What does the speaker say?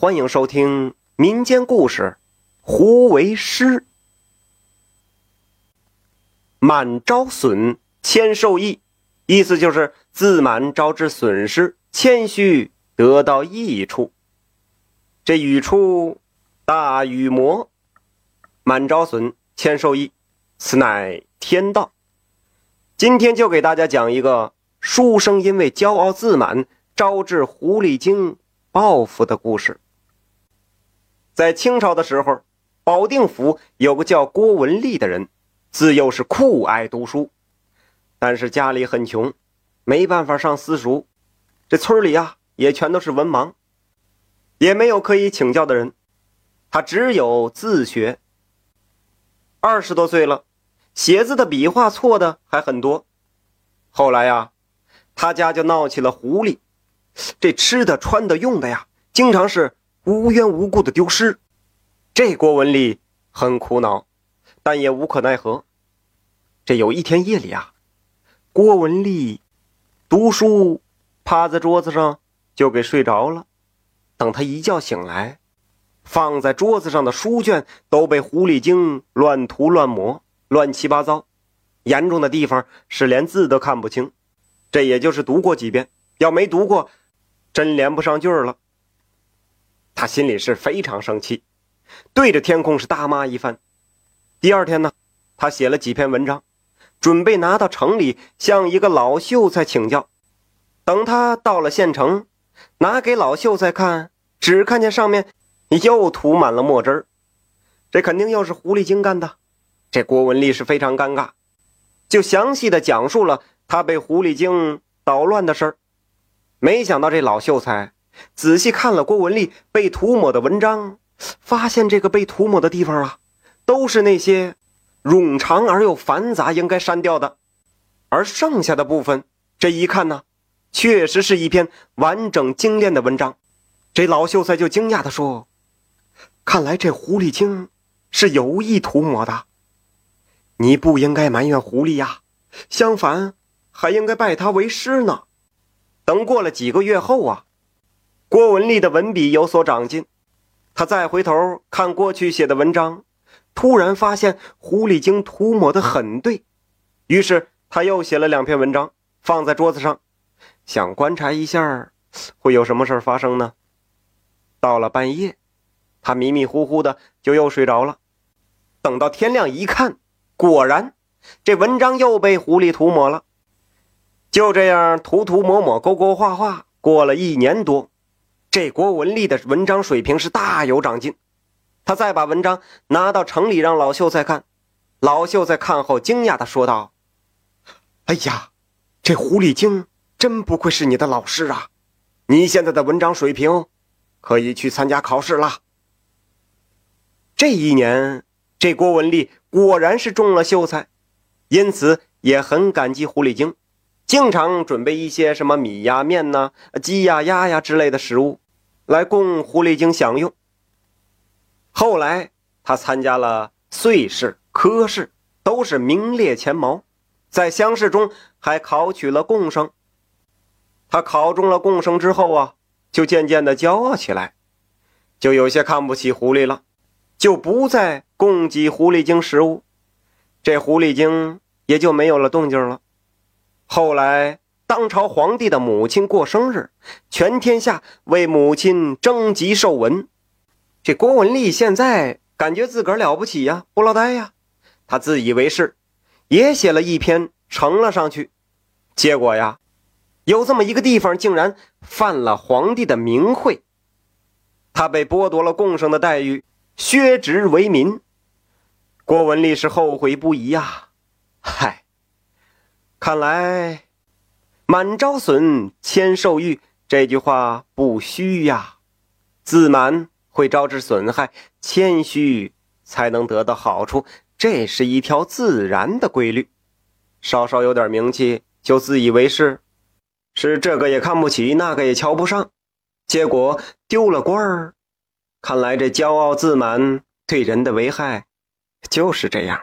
欢迎收听民间故事《胡为师》。满招损，谦受益，意思就是自满招致损失，谦虚得到益处。这语出大禹谟，满招损，谦受益，此乃天道。今天就给大家讲一个书生因为骄傲自满，招致狐狸精报复的故事。在清朝的时候，保定府有个叫郭文丽的人，自幼是酷爱读书，但是家里很穷，没办法上私塾。这村里啊，也全都是文盲，也没有可以请教的人，他只有自学。二十多岁了，写字的笔画错的还很多。后来呀，他家就闹起了狐狸，这吃的、穿的、用的呀，经常是。无缘无故的丢失，这郭文丽很苦恼，但也无可奈何。这有一天夜里啊，郭文丽读书，趴在桌子上就给睡着了。等他一觉醒来，放在桌子上的书卷都被狐狸精乱涂乱抹，乱七八糟。严重的地方是连字都看不清。这也就是读过几遍，要没读过，真连不上句儿了。他心里是非常生气，对着天空是大骂一番。第二天呢，他写了几篇文章，准备拿到城里向一个老秀才请教。等他到了县城，拿给老秀才看，只看见上面又涂满了墨汁儿。这肯定又是狐狸精干的。这郭文丽是非常尴尬，就详细的讲述了他被狐狸精捣乱的事儿。没想到这老秀才。仔细看了郭文丽被涂抹的文章，发现这个被涂抹的地方啊，都是那些冗长而又繁杂，应该删掉的。而剩下的部分，这一看呢，确实是一篇完整精炼的文章。这老秀才就惊讶地说：“看来这狐狸精是有意涂抹的。你不应该埋怨狐狸呀，相反，还应该拜他为师呢。”等过了几个月后啊。郭文丽的文笔有所长进，他再回头看过去写的文章，突然发现狐狸精涂抹的很对，于是他又写了两篇文章放在桌子上，想观察一下会有什么事发生呢。到了半夜，他迷迷糊糊的就又睡着了。等到天亮一看，果然这文章又被狐狸涂抹了。就这样涂涂抹抹、勾勾画画，过了一年多。这郭文丽的文章水平是大有长进，他再把文章拿到城里让老秀才看，老秀才看后惊讶的说道：“哎呀，这狐狸精真不愧是你的老师啊！你现在的文章水平，可以去参加考试了。”这一年，这郭文丽果然是中了秀才，因此也很感激狐狸精。经常准备一些什么米呀、面呐、鸡呀、鸭呀之类的食物，来供狐狸精享用。后来他参加了岁试、科试，都是名列前茅，在乡试中还考取了贡生。他考中了贡生之后啊，就渐渐的骄傲起来，就有些看不起狐狸了，就不再供给狐狸精食物，这狐狸精也就没有了动静了。后来，当朝皇帝的母亲过生日，全天下为母亲征集寿文。这郭文丽现在感觉自个儿了不起呀，不落呆呀，他自以为是，也写了一篇呈了上去。结果呀，有这么一个地方竟然犯了皇帝的名讳，他被剥夺了贡生的待遇，削职为民。郭文丽是后悔不已呀，嗨。看来，“满招损，谦受益”这句话不虚呀。自满会招致损害，谦虚才能得到好处，这是一条自然的规律。稍稍有点名气就自以为是，是这个也看不起，那个也瞧不上，结果丢了官儿。看来这骄傲自满对人的危害就是这样。